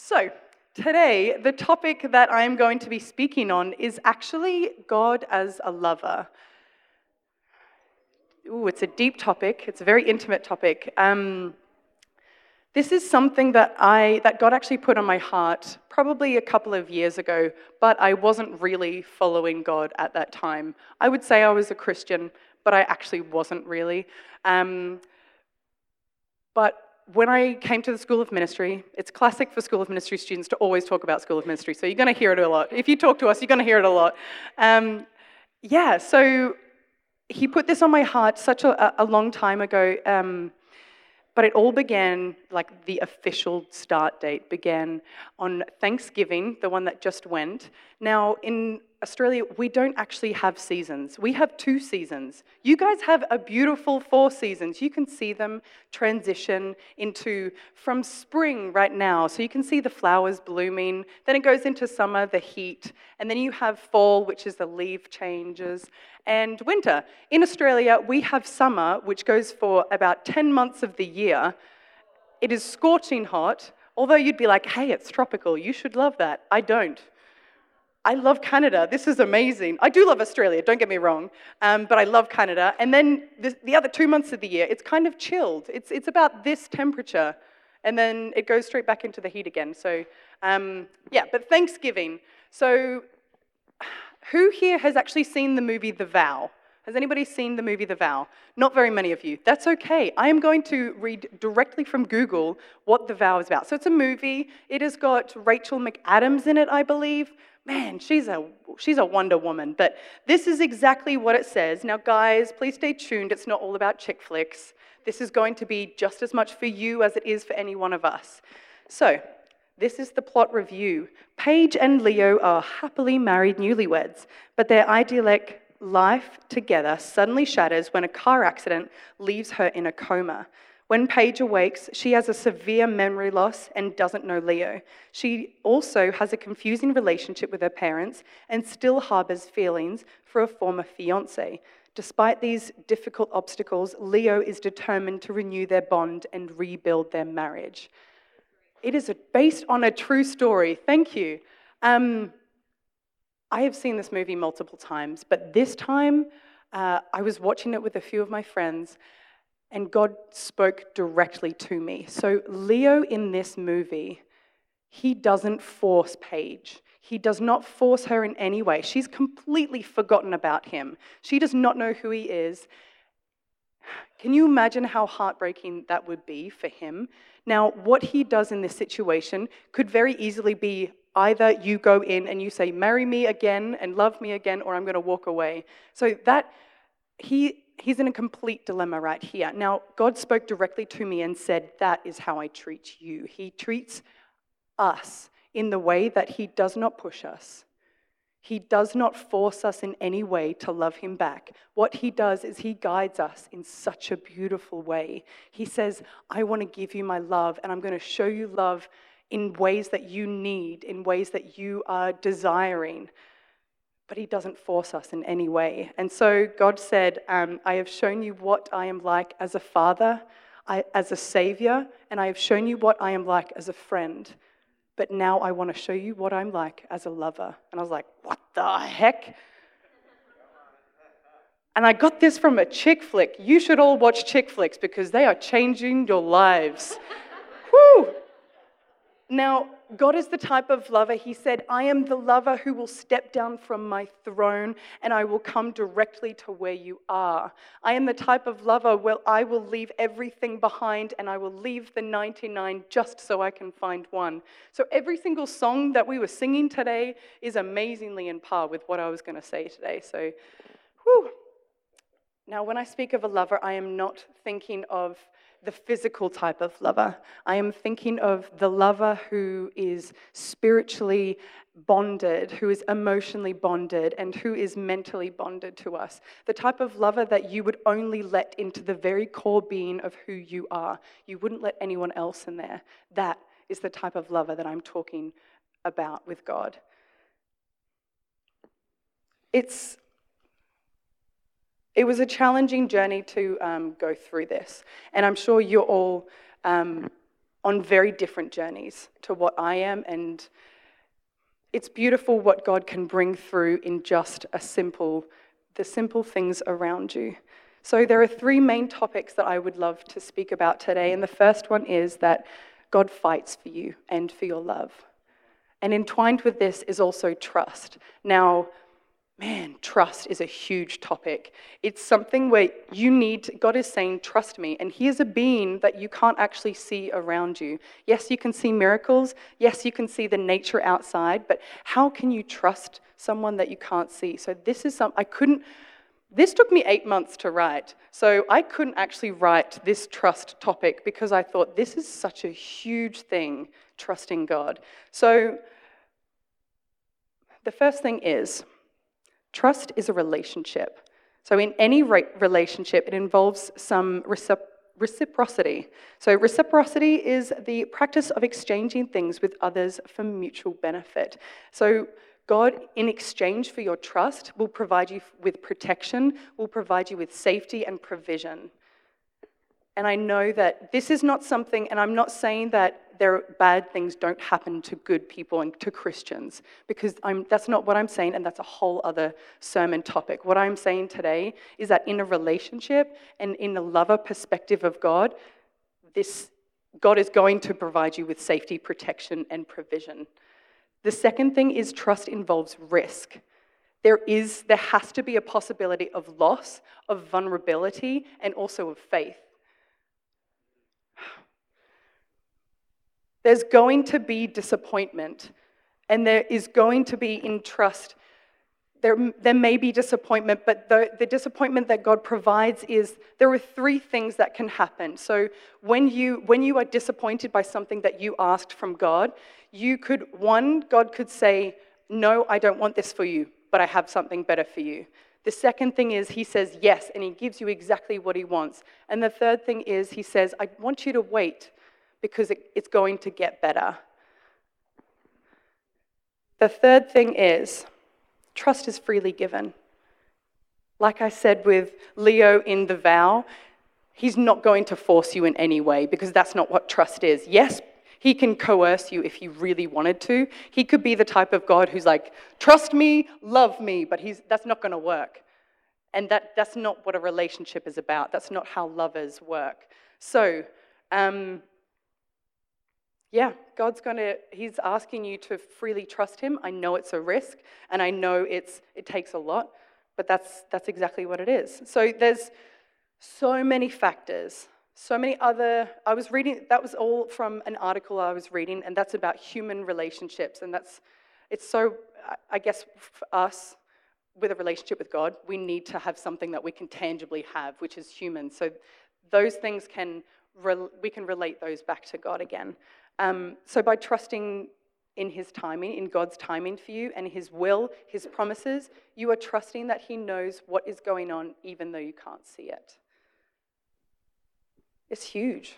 So, today, the topic that I'm going to be speaking on is actually God as a lover. Ooh, it's a deep topic. It's a very intimate topic. Um, this is something that I that God actually put on my heart probably a couple of years ago, but I wasn't really following God at that time. I would say I was a Christian, but I actually wasn't really. Um, but when I came to the School of Ministry, it's classic for School of Ministry students to always talk about School of Ministry, so you're going to hear it a lot. If you talk to us, you're going to hear it a lot. Um, yeah, so he put this on my heart such a, a long time ago, um, but it all began, like the official start date began on Thanksgiving, the one that just went. Now, in Australia, we don't actually have seasons. We have two seasons. You guys have a beautiful four seasons. You can see them transition into from spring right now. So you can see the flowers blooming. Then it goes into summer, the heat. And then you have fall, which is the leaf changes, and winter. In Australia, we have summer, which goes for about 10 months of the year. It is scorching hot, although you'd be like, hey, it's tropical. You should love that. I don't. I love Canada. This is amazing. I do love Australia, don't get me wrong, um, but I love Canada. And then the, the, other two months of the year, it's kind of chilled. It's, it's about this temperature, and then it goes straight back into the heat again. So, um, yeah, but Thanksgiving. So, who here has actually seen the movie The Vow? Has anybody seen the movie The Vow? Not very many of you. That's okay. I am going to read directly from Google what The Vow is about. So it's a movie. It has got Rachel McAdams in it, I believe man, she's a, she's a Wonder Woman. But this is exactly what it says. Now, guys, please stay tuned. It's not all about chick flicks. This is going to be just as much for you as it is for any one of us. So, this is the plot review. Paige and Leo are happily married newlyweds, but their idyllic life together suddenly shatters when a car accident leaves her in a coma. When Paige awakes, she has a severe memory loss and doesn't know Leo. She also has a confusing relationship with her parents and still harbors feelings for a former fiance. Despite these difficult obstacles, Leo is determined to renew their bond and rebuild their marriage. It is based on a true story. Thank you. Um, I have seen this movie multiple times, but this time uh, I was watching it with a few of my friends, and God spoke directly to me. So, Leo in this movie, he doesn't force Paige. He does not force her in any way. She's completely forgotten about him. She does not know who he is. Can you imagine how heartbreaking that would be for him? Now, what he does in this situation could very easily be either you go in and you say, Marry me again and love me again, or I'm going to walk away. So that he he's in a complete dilemma right here. Now, God spoke directly to me and said, That is how I treat you. He treats us in the way that He does not push us. He does not force us in any way to love Him back. What He does is He guides us in such a beautiful way. He says, I want to give you my love, and I'm going to show you love in ways that you need, in ways that you are desiring but he doesn't force us in any way. And so God said, um, I have shown you what I am like as a father, I, as a savior, and I have shown you what I am like as a friend. But now I want to show you what I'm like as a lover. And I was like, what the heck? And I got this from a chick flick. You should all watch chick flicks because they are changing your lives. Whew. Now, God is the type of lover. He said, I am the lover who will step down from my throne and I will come directly to where you are. I am the type of lover where I will leave everything behind and I will leave the 99 just so I can find one. So every single song that we were singing today is amazingly in par with what I was going to say today. So, whew. Now, when I speak of a lover, I am not thinking of the physical type of lover. I am thinking of the lover who is spiritually bonded, who is emotionally bonded, and who is mentally bonded to us. The type of lover that you would only let into the very core being of who you are. You wouldn't let anyone else in there. That is the type of lover that I'm talking about with God. It's it was a challenging journey to um, go through this. And I'm sure you're all um, on very different journeys to what I am. And it's beautiful what God can bring through in just a simple, the simple things around you. So there are three main topics that I would love to speak about today. And the first one is that God fights for you and for your love. And entwined with this is also trust. Now, man, trust is a huge topic. It's something where you need, God is saying, trust me. And He is a being that you can't actually see around you. Yes, you can see miracles. Yes, you can see the nature outside. But how can you trust someone that you can't see? So, this is some, I couldn't, this took me eight months to write. So, I couldn't actually write this trust topic because I thought this is such a huge thing, trusting God. So, the first thing is, Trust is a relationship. So, in any relationship, it involves some reciprocity. So, reciprocity is the practice of exchanging things with others for mutual benefit. So, God, in exchange for your trust, will provide you with protection, will provide you with safety and provision. And I know that this is not something, and I'm not saying that there bad things don't happen to good people and to Christians, because I'm, that's not what I'm saying, and that's a whole other sermon topic. What I'm saying today is that in a relationship and in a lover perspective of God, this God is going to provide you with safety, protection, and provision. The second thing is trust involves risk. There is, there has to be a possibility of loss, of vulnerability, and also of faith. There's going to be disappointment, and there is going to be in trust. There, there may be disappointment, but the, the disappointment that God provides is there are three things that can happen. So, when you, when you are disappointed by something that you asked from God, you could, one, God could say, No, I don't want this for you, but I have something better for you. The second thing is he says yes, and he gives you exactly what he wants. And the third thing is he says, I want you to wait because it, it's going to get better. The third thing is trust is freely given. Like I said with Leo in the vow, he's not going to force you in any way because that's not what trust is. Yes, he can coerce you if he really wanted to. He could be the type of God who's like, trust me, love me, but he's, that's not going to work. And that, that's not what a relationship is about. That's not how lovers work. So, um, yeah, God's going to, He's asking you to freely trust Him. I know it's a risk, and I know it's, it takes a lot, but that's, that's exactly what it is. So there's so many factors, so many other. I was reading, that was all from an article I was reading, and that's about human relationships. And that's, it's so, I guess, for us, with a relationship with God, we need to have something that we can tangibly have, which is human. So those things can, we can relate those back to God again. Um, so, by trusting in His timing, in God's timing for you, and His will, His promises, you are trusting that He knows what is going on, even though you can't see it. It's huge.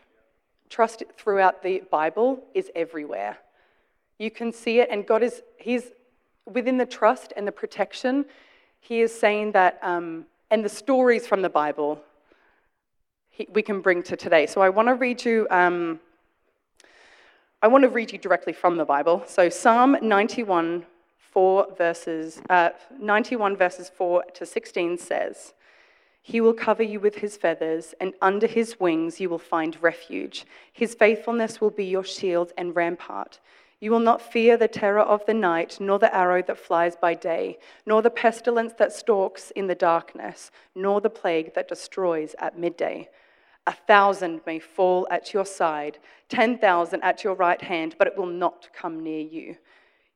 Trust throughout the Bible is everywhere. You can see it, and God is, He's within the trust and the protection. He is saying that, um, and the stories from the Bible he, we can bring to today. So I want to read you um, I want to read you directly from the Bible. So Psalm 91, 4 verses, uh, 91 verses 4 to 16 says, He will cover you with his feathers, and under his wings you will find refuge. His faithfulness will be your shield and rampart. You will not fear the terror of the night, nor the arrow that flies by day, nor the pestilence that stalks in the darkness, nor the plague that destroys at midday. A thousand may fall at your side, 10,000 at your right hand, but it will not come near you.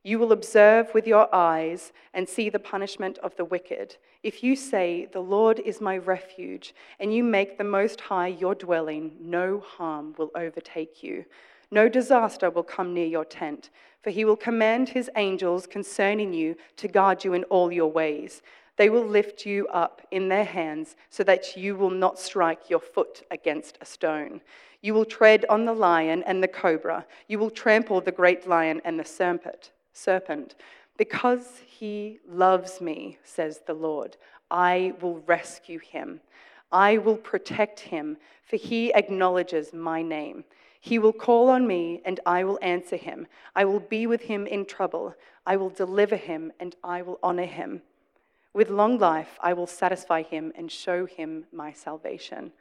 You will observe with your eyes and see the punishment of the wicked. If you say, The Lord is my refuge, and you make the Most High your dwelling, no harm will overtake you. No disaster will come near your tent, for he will command his angels concerning you to guard you in all your ways. They will lift you up in their hands so that you will not strike your foot against a stone. You will tread on the lion and the cobra. You will trample the great lion and the serpent. Serpent. Because he loves me, says the Lord, I will rescue him. I will protect him, for he acknowledges my name. He will call on me, and I will answer him. I will be with him in trouble. I will deliver him, and I will honor him. With long life, I will satisfy him and show him my salvation.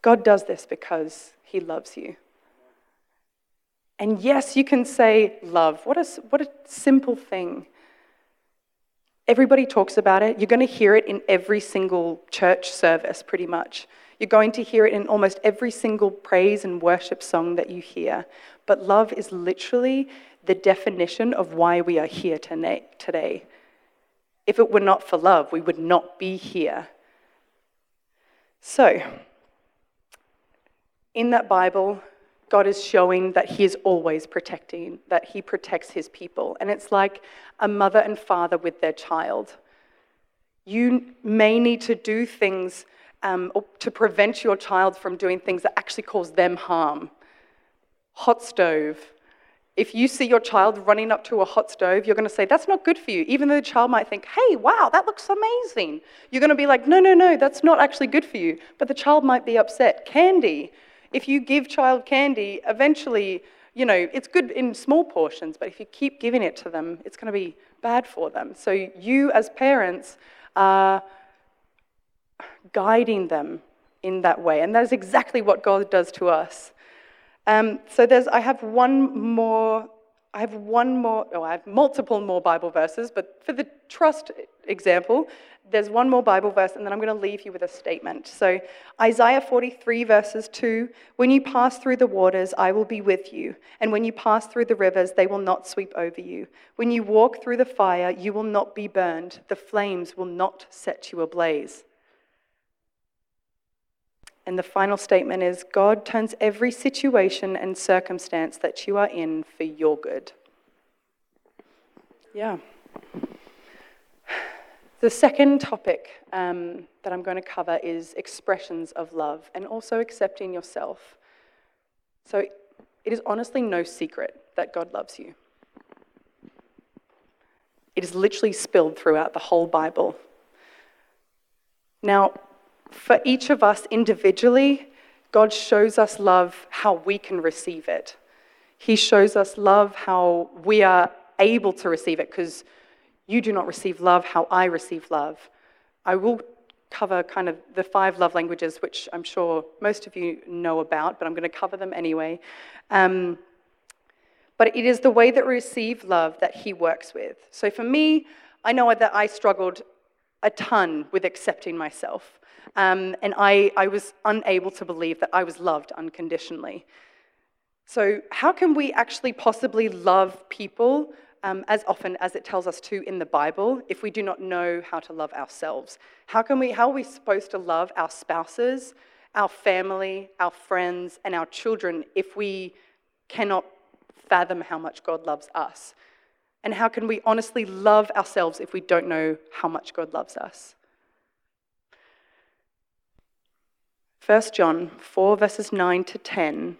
God does this because he loves you. And yes, you can say love. What a, what a simple thing. Everybody talks about it. You're going to hear it in every single church service, pretty much. You're going to hear it in almost every single praise and worship song that you hear. But love is literally the definition of why we are here today. If it were not for love, we would not be here. So, in that Bible, God is showing that He is always protecting, that He protects His people. And it's like a mother and father with their child. You may need to do things um, to prevent your child from doing things that actually cause them harm. Hot stove. If you see your child running up to a hot stove, you're going to say, That's not good for you, even though the child might think, Hey, wow, that looks amazing. You're going to be like, No, no, no, that's not actually good for you. But the child might be upset. Candy. If you give child candy, eventually, you know, it's good in small portions, but if you keep giving it to them, it's going to be bad for them. So you, as parents, are guiding them in that way. And that is exactly what God does to us. Um, so there's, I have one more, I have one more, oh, I have multiple more Bible verses, but for the trust example, there's one more Bible verse, and then I'm going to leave you with a statement. So, Isaiah 43, verses 2 When you pass through the waters, I will be with you. And when you pass through the rivers, they will not sweep over you. When you walk through the fire, you will not be burned. The flames will not set you ablaze. And the final statement is God turns every situation and circumstance that you are in for your good. Yeah. The second topic um, that I'm going to cover is expressions of love and also accepting yourself. So it is honestly no secret that God loves you. It is literally spilled throughout the whole Bible. Now, for each of us individually, God shows us love how we can receive it. He shows us love how we are able to receive it because you do not receive love how I receive love. I will cover kind of the five love languages, which I'm sure most of you know about, but I'm going to cover them anyway. Um, but it is the way that we receive love that He works with. So for me, I know that I struggled a ton with accepting myself. Um, and I, I was unable to believe that I was loved unconditionally. So, how can we actually possibly love people um, as often as it tells us to in the Bible if we do not know how to love ourselves? How, can we, how are we supposed to love our spouses, our family, our friends, and our children if we cannot fathom how much God loves us? And how can we honestly love ourselves if we don't know how much God loves us? 1 John 4, verses 9 to 10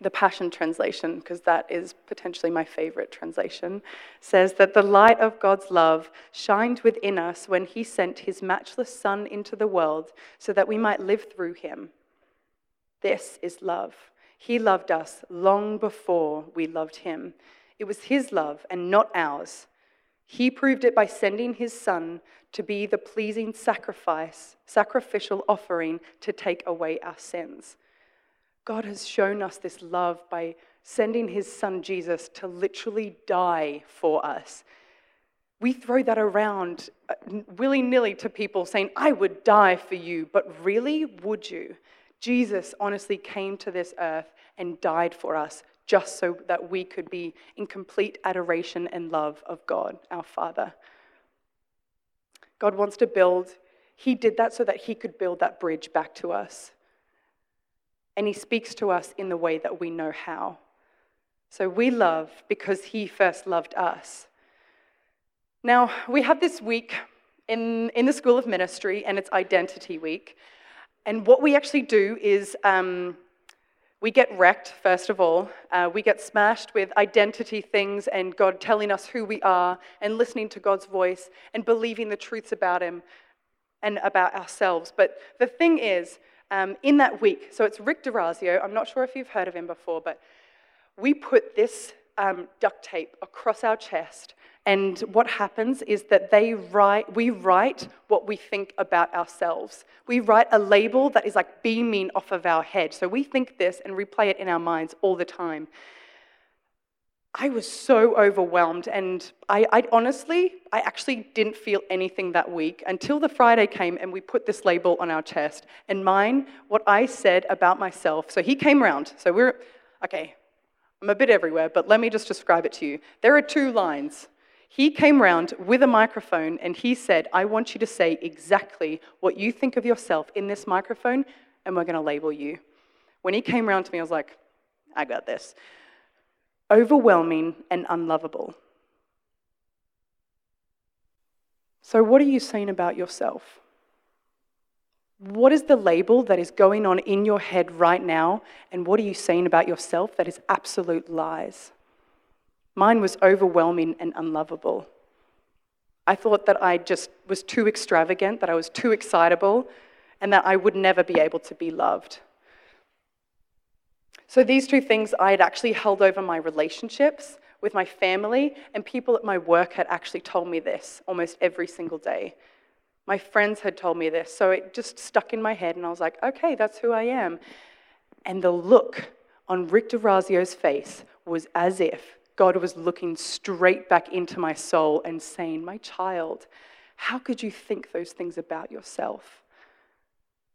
the Passion Translation, because that is potentially my favorite translation, says that the light of God's love shined within us when He sent His matchless Son into the world so that we might live through Him. This is love. He loved us long before we loved Him. It was His love and not ours. He proved it by sending His Son to be the pleasing sacrifice, sacrificial offering to take away our sins. God has shown us this love by sending his son Jesus to literally die for us. We throw that around uh, willy nilly to people saying, I would die for you, but really, would you? Jesus honestly came to this earth and died for us just so that we could be in complete adoration and love of God, our Father. God wants to build, He did that so that He could build that bridge back to us and He speaks to us in the way that we know how. So we love because He first loved us. Now, we have this week in, in the School of Ministry, and it's Identity Week. And what we actually do is um, we get wrecked, first of all. Uh, we get smashed with identity things and God telling us who we are and listening to God's voice and believing the truths about Him and about ourselves. But the thing is, um, in that week, so it's Rick DeRazio, I'm not sure if you've heard of him before, but we put this um, duct tape across our chest. And what happens is that they write, we write what we think about ourselves. We write a label that is like beaming off of our head. So we think this and replay it in our minds all the time. I was so overwhelmed, and I, I, honestly, I actually didn't feel anything that week until the Friday came and we put this label on our chest. And mine, what I said about myself. So he came around. So we're, okay, I'm a bit everywhere, but let me just describe it to you. There are two lines. He came round with a microphone and he said, I want you to say exactly what you think of yourself in this microphone, and we're going to label you. When he came round to me, I was like, I got this overwhelming and unlovable. So, what are you saying about yourself? What is the label that is going on in your head right now? And what are you saying about yourself that is absolute lies? Mine was overwhelming and unlovable. I thought that I just was too extravagant, that I was too excitable, and that I would never be able to be loved. So these two things I had actually held over my relationships with my family, and people at my work had actually told me this almost every single day. My friends had told me this, so it just stuck in my head, and I was like, okay, that's who I am. And the look on Rick DeRazio's face was as if God was looking straight back into my soul and saying, My child, how could you think those things about yourself?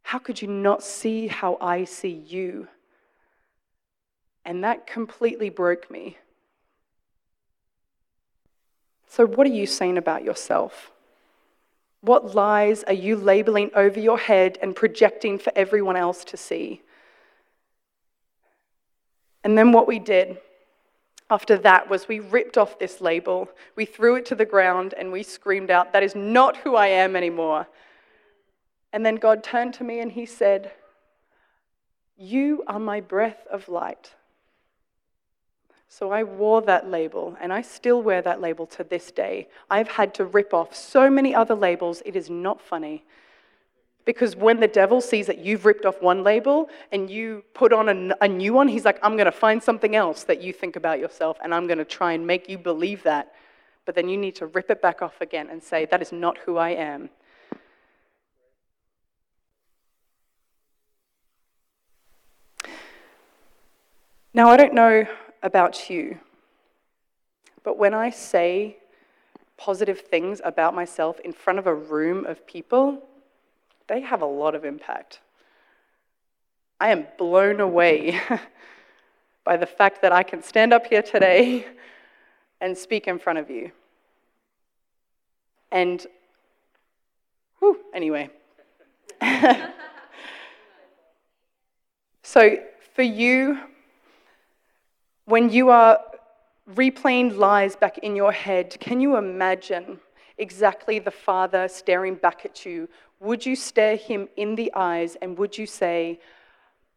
How could you not see how I see you? And that completely broke me. So, what are you saying about yourself? What lies are you labeling over your head and projecting for everyone else to see? And then what we did after that was we ripped off this label, we threw it to the ground, and we screamed out, That is not who I am anymore. And then God turned to me and He said, You are my breath of light. So I wore that label, and I still wear that label to this day. I've had to rip off so many other labels, it is not funny. Because when the devil sees that you've ripped off one label and you put on a, a new one, he's like, I'm going to find something else that you think about yourself, and I'm going to try and make you believe that. But then you need to rip it back off again and say, That is not who I am. Now, I don't know about you. But when I say positive things about myself in front of a room of people, they have a lot of impact. I am blown away by the fact that I can stand up here today and speak in front of you. And, whew, anyway. so, for you, when you are replaying lies back in your head, can you imagine exactly the Father staring back at you? Would you stare him in the eyes and would you say,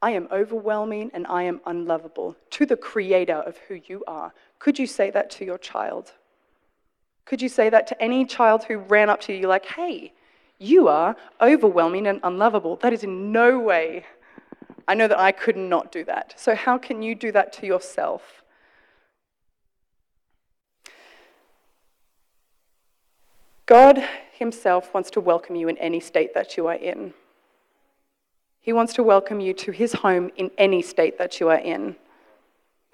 I am overwhelming and I am unlovable to the creator of who you are? Could you say that to your child? Could you say that to any child who ran up to you, like, hey, you are overwhelming and unlovable? That is in no way I know that I could not do that. So, how can you do that to yourself? God Himself wants to welcome you in any state that you are in. He wants to welcome you to His home in any state that you are in.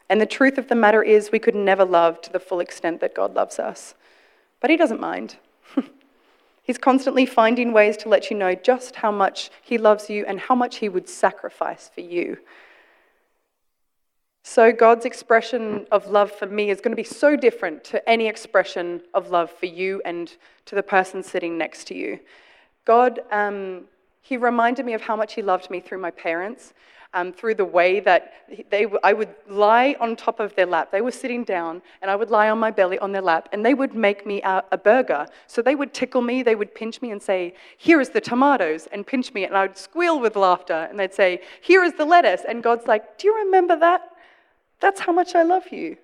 And the truth of the matter is, we could never love to the full extent that God loves us. But He doesn't mind. He's constantly finding ways to let you know just how much He loves you and how much He would sacrifice for you. So, God's expression of love for me is going to be so different to any expression of love for you and to the person sitting next to you. God, um, He reminded me of how much He loved me through my parents um, through the way that they, I would lie on top of their lap. They were sitting down, and I would lie on my belly on their lap, and they would make me a, a burger. So they would tickle me, they would pinch me and say, Here is the tomatoes, and pinch me, and I would squeal with laughter, and they'd say, Here is the lettuce. And God's like, Do you remember that? That's how much I love you.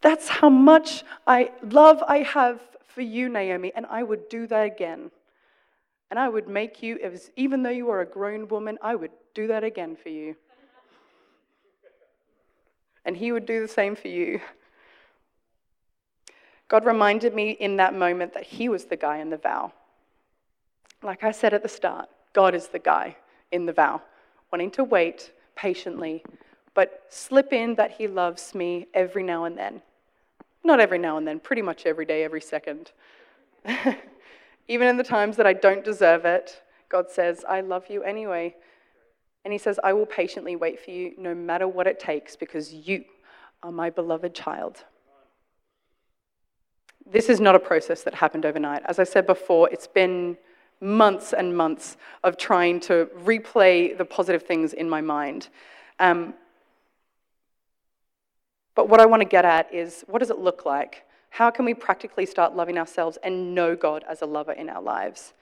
That's how much I love I have for you, Naomi, and I would do that again. And I would make you, even though you are a grown woman, I would do that again for you. And he would do the same for you. God reminded me in that moment that he was the guy in the vow. Like I said at the start, God is the guy in the vow, wanting to wait patiently, but slip in that he loves me every now and then. Not every now and then, pretty much every day, every second. Even in the times that I don't deserve it, God says, I love you anyway. And He says, I will patiently wait for you no matter what it takes because you are my beloved child. This is not a process that happened overnight. As I said before, it's been months and months of trying to replay the positive things in my mind. Um, but what I want to get at is what does it look like? How can we practically start loving ourselves and know God as a lover in our lives?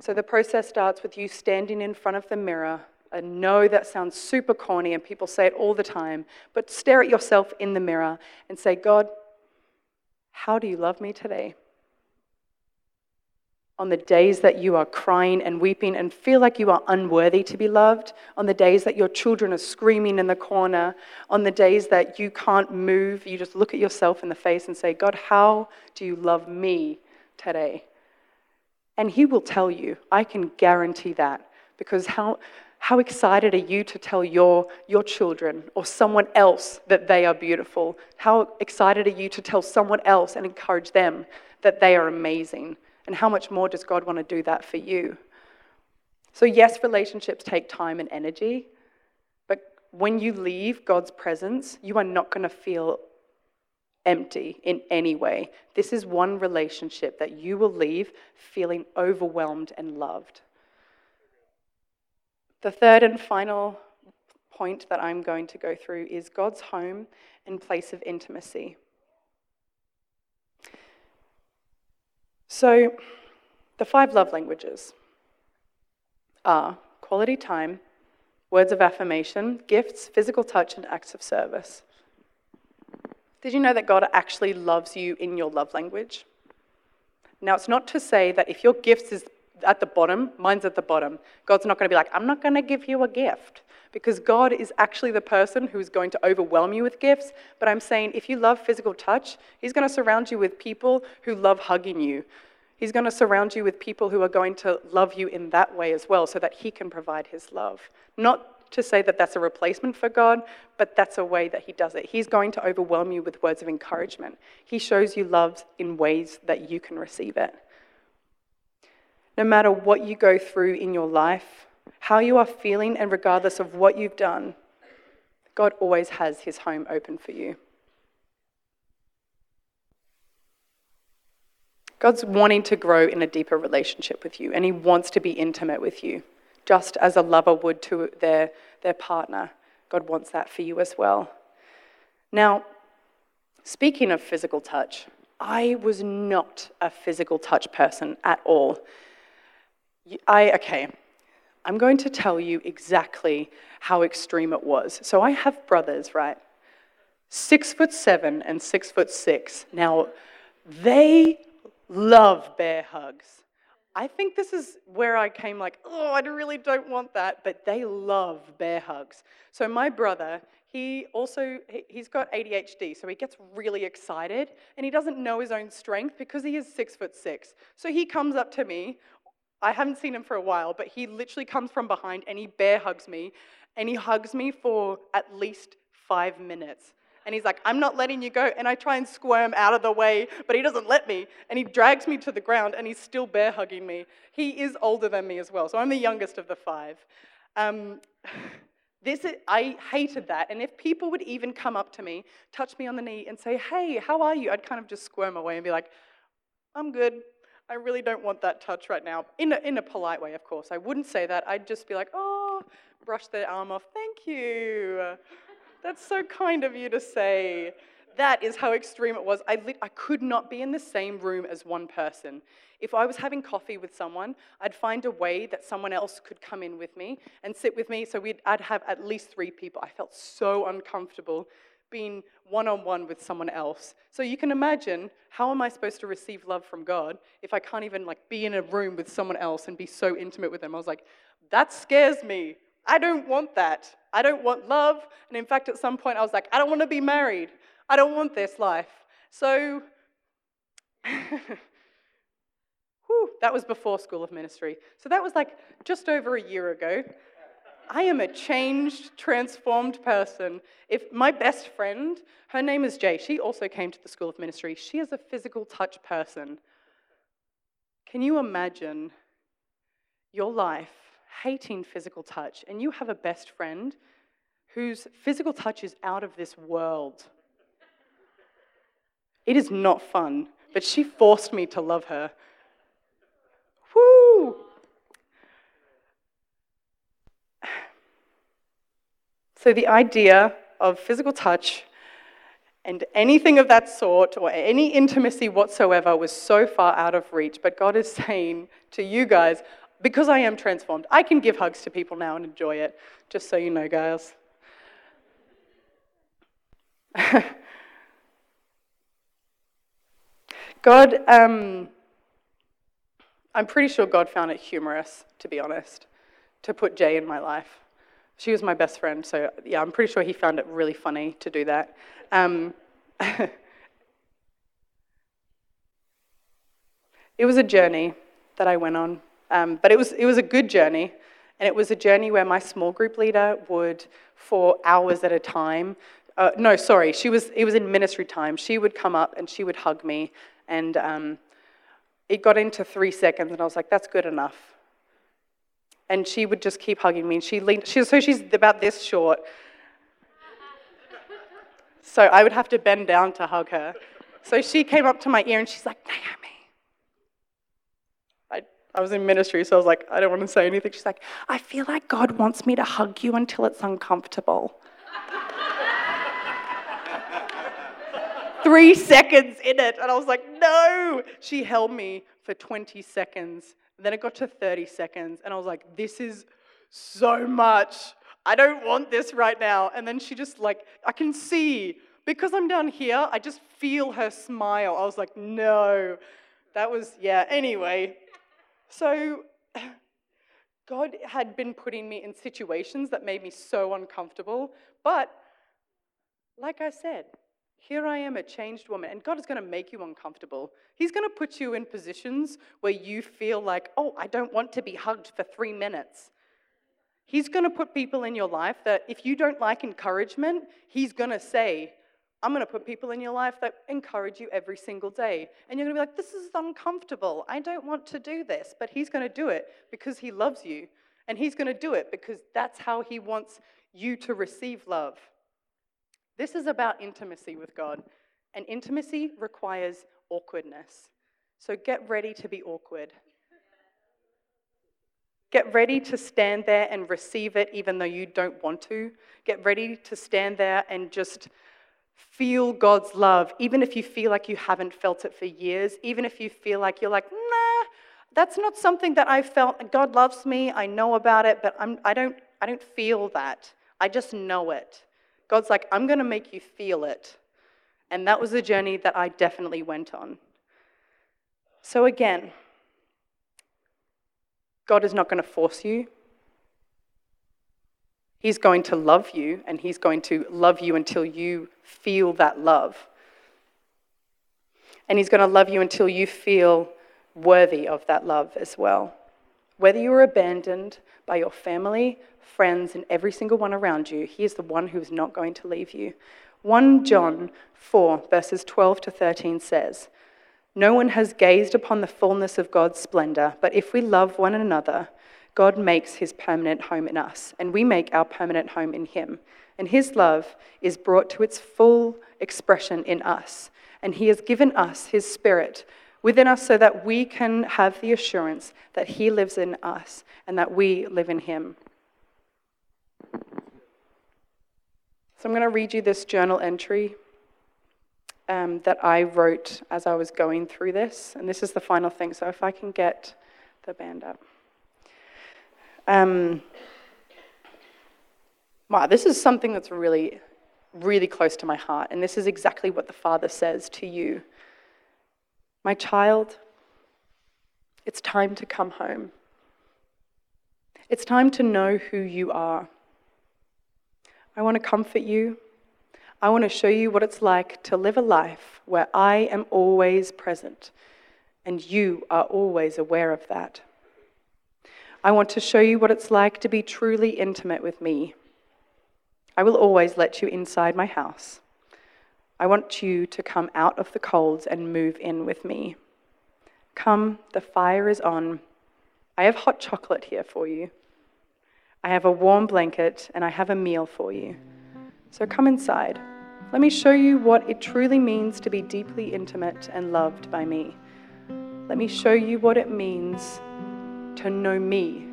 So the process starts with you standing in front of the mirror. I know that sounds super corny and people say it all the time, but stare at yourself in the mirror and say, God, how do you love me today? On the days that you are crying and weeping and feel like you are unworthy to be loved, on the days that your children are screaming in the corner, on the days that you can't move, you just look at yourself in the face and say, God, how do you love me today? And He will tell you. I can guarantee that. Because how, how excited are you to tell your, your children or someone else that they are beautiful? How excited are you to tell someone else and encourage them that they are amazing? And how much more does God want to do that for you? So, yes, relationships take time and energy, but when you leave God's presence, you are not going to feel empty in any way. This is one relationship that you will leave feeling overwhelmed and loved. The third and final point that I'm going to go through is God's home and place of intimacy. So, the five love languages are quality time, words of affirmation, gifts, physical touch, and acts of service. Did you know that God actually loves you in your love language? Now, it's not to say that if your gifts is at the bottom, mine's at the bottom, God's not going to be like, I'm not going to give you a gift. Because God is actually the person who's going to overwhelm you with gifts. But I'm saying if you love physical touch, He's going to surround you with people who love hugging you. He's going to surround you with people who are going to love you in that way as well, so that He can provide His love. Not to say that that's a replacement for God, but that's a way that He does it. He's going to overwhelm you with words of encouragement. He shows you love in ways that you can receive it. No matter what you go through in your life, how you are feeling, and regardless of what you've done, God always has his home open for you. God's wanting to grow in a deeper relationship with you, and he wants to be intimate with you, just as a lover would to their, their partner. God wants that for you as well. Now, speaking of physical touch, I was not a physical touch person at all. I, okay, I'm going to tell you exactly how extreme it was. So I have brothers, right? Six foot seven and six foot six. Now, they love bear hugs. I think this is where I came like, oh, I really don't want that, but they love bear hugs. So my brother, he also he's got ADHD, so he gets really excited and he doesn't know his own strength because he is six foot six. So he comes up to me I haven't seen him for a while, but he literally comes from behind and he bear hugs me. And he hugs me for at least five minutes. And he's like, I'm not letting you go. And I try and squirm out of the way, but he doesn't let me. And he drags me to the ground and he's still bear hugging me. He is older than me as well. So I'm the youngest of the five. Um, this is, I hated that. And if people would even come up to me, touch me on the knee, and say, Hey, how are you? I'd kind of just squirm away and be like, I'm good. I really don't want that touch right now. In a, in a polite way, of course. I wouldn't say that. I'd just be like, oh, brush their arm off. Thank you. That's so kind of you to say. That is how extreme it was. I, I could not be in the same room as one person. If I was having coffee with someone, I'd find a way that someone else could come in with me and sit with me. So we'd, I'd have at least three people. I felt so uncomfortable being one on one with someone else. So you can imagine how am I supposed to receive love from God if I can't even like be in a room with someone else and be so intimate with them? I was like, that scares me. I don't want that. I don't want love. And in fact, at some point, I was like, I don't want to be married. I don't want this life. So, whew, that was before School of Ministry. So that was like just over a year ago. I am a changed, transformed person. If my best friend, her name is Jay, she also came to the School of Ministry. She is a physical touch person. Can you imagine your life hating physical touch and you have a best friend whose physical touch is out of this world? It is not fun, but she forced me to love her. So, the idea of physical touch and anything of that sort or any intimacy whatsoever was so far out of reach. But God is saying to you guys, because I am transformed, I can give hugs to people now and enjoy it, just so you know, guys. God, um, I'm pretty sure God found it humorous, to be honest, to put Jay in my life. She was my best friend, so yeah, I'm pretty sure he found it really funny to do that. Um, it was a journey that I went on, um, but it was, it was a good journey. And it was a journey where my small group leader would, for hours at a time, uh, no, sorry, she was, it was in ministry time. She would come up and she would hug me. And um, it got into three seconds, and I was like, that's good enough and she would just keep hugging me. And she leaned, she, so she's about this short. So I would have to bend down to hug her. So she came up to my ear and she's like, Naomi. I, I was in ministry, so I was like, I don't want to say anything. She's like, I feel like God wants me to hug you until it's uncomfortable. Three seconds in it. And I was like, no. She held me for 20 seconds then it got to 30 seconds, and I was like, this is so much. I don't want this right now. And then she just like, I can see, because I'm down here, I just feel her smile. I was like, no. That was, yeah, anyway. So God had been putting me in situations that made me so uncomfortable. But like I said, here I am, a changed woman, and God is going to make you uncomfortable. He's going to put you in positions where you feel like, oh, I don't want to be hugged for three minutes. He's going to put people in your life that if you don't like encouragement, He's going to say, I'm going to put people in your life that encourage you every single day. And you're going to be like, this is uncomfortable. I don't want to do this. But He's going to do it because He loves you. And He's going to do it because that's how He wants you to receive love. This is about intimacy with God, and intimacy requires awkwardness. So get ready to be awkward. Get ready to stand there and receive it even though you don't want to. Get ready to stand there and just feel God's love, even if you feel like you haven't felt it for years, even if you feel like you're like, nah, that's not something that I felt. God loves me, I know about it, but I'm, I, don't, I don't feel that. I just know it. God's like, I'm going to make you feel it. And that was a journey that I definitely went on. So, again, God is not going to force you. He's going to love you, and He's going to love you until you feel that love. And He's going to love you until you feel worthy of that love as well. Whether you're abandoned by your family, friends, and every single one around you, He is the one who is not going to leave you. 1 John 4, verses 12 to 13 says, No one has gazed upon the fullness of God's splendor, but if we love one another, God makes his permanent home in us, and we make our permanent home in him. And his love is brought to its full expression in us, and he has given us his spirit within us so that we can have the assurance that he lives in us and that we live in him. So I'm going to read you this journal entry um, that I wrote as I was going through this. And this is the final thing. So if I can get the band up. Um, wow, this is something that's really really close to my heart. And this is exactly what the Father says to you My child, it's time to come home. It's time to know who you are. I want to comfort you. I want to show you what it's like to live a life where I am always present and you are always aware of that. I want to show you what it's like to be truly intimate with me. I will always let you inside my house. I want you to come out of the colds and move in with me. Come, the fire is on. I have hot chocolate here for you. I have a warm blanket and I have a meal for you. So come inside. Let me show you what it truly means to be deeply intimate and loved by me. Let me show you what it means to know me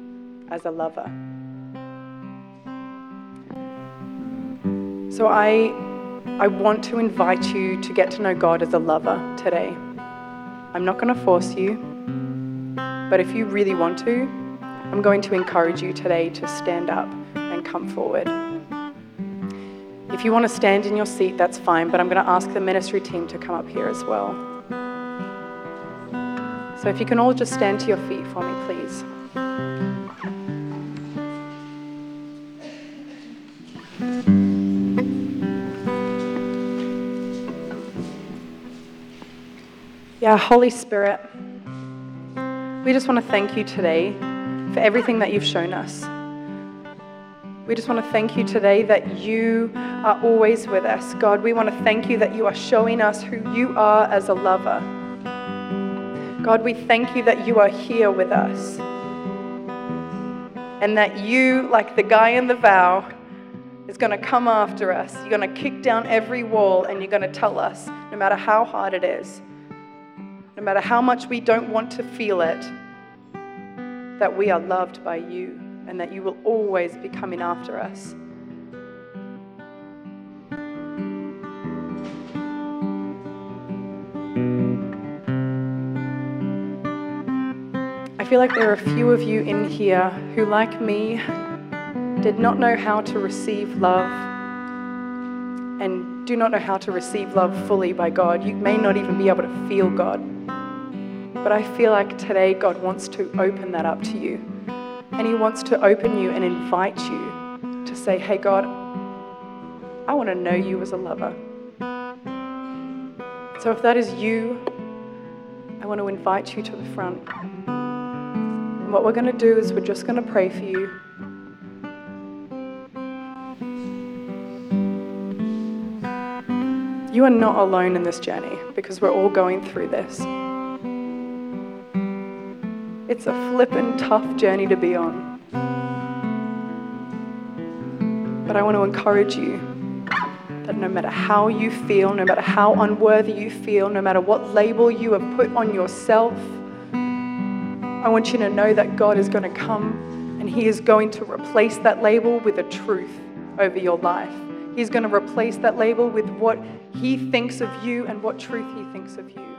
as a lover. So I, I want to invite you to get to know God as a lover today. I'm not going to force you, but if you really want to, I'm going to encourage you today to stand up and come forward. If you want to stand in your seat, that's fine, but I'm going to ask the ministry team to come up here as well. So if you can all just stand to your feet for me, please. Yeah, Holy Spirit, we just want to thank you today for everything that you've shown us. We just want to thank you today that you are always with us. God, we want to thank you that you are showing us who you are as a lover. God, we thank you that you are here with us. And that you, like the guy in the vow, is going to come after us. You're going to kick down every wall and you're going to tell us, no matter how hard it is, no matter how much we don't want to feel it, that we are loved by you and that you will always be coming after us. I feel like there are a few of you in here who, like me, did not know how to receive love and do not know how to receive love fully by God. You may not even be able to feel God. But I feel like today God wants to open that up to you. And He wants to open you and invite you to say, hey, God, I want to know you as a lover. So if that is you, I want to invite you to the front. And what we're going to do is we're just going to pray for you. You are not alone in this journey because we're all going through this. It's a flippin' tough journey to be on. But I want to encourage you that no matter how you feel, no matter how unworthy you feel, no matter what label you have put on yourself, I want you to know that God is going to come and He is going to replace that label with a truth over your life. He's going to replace that label with what He thinks of you and what truth He thinks of you.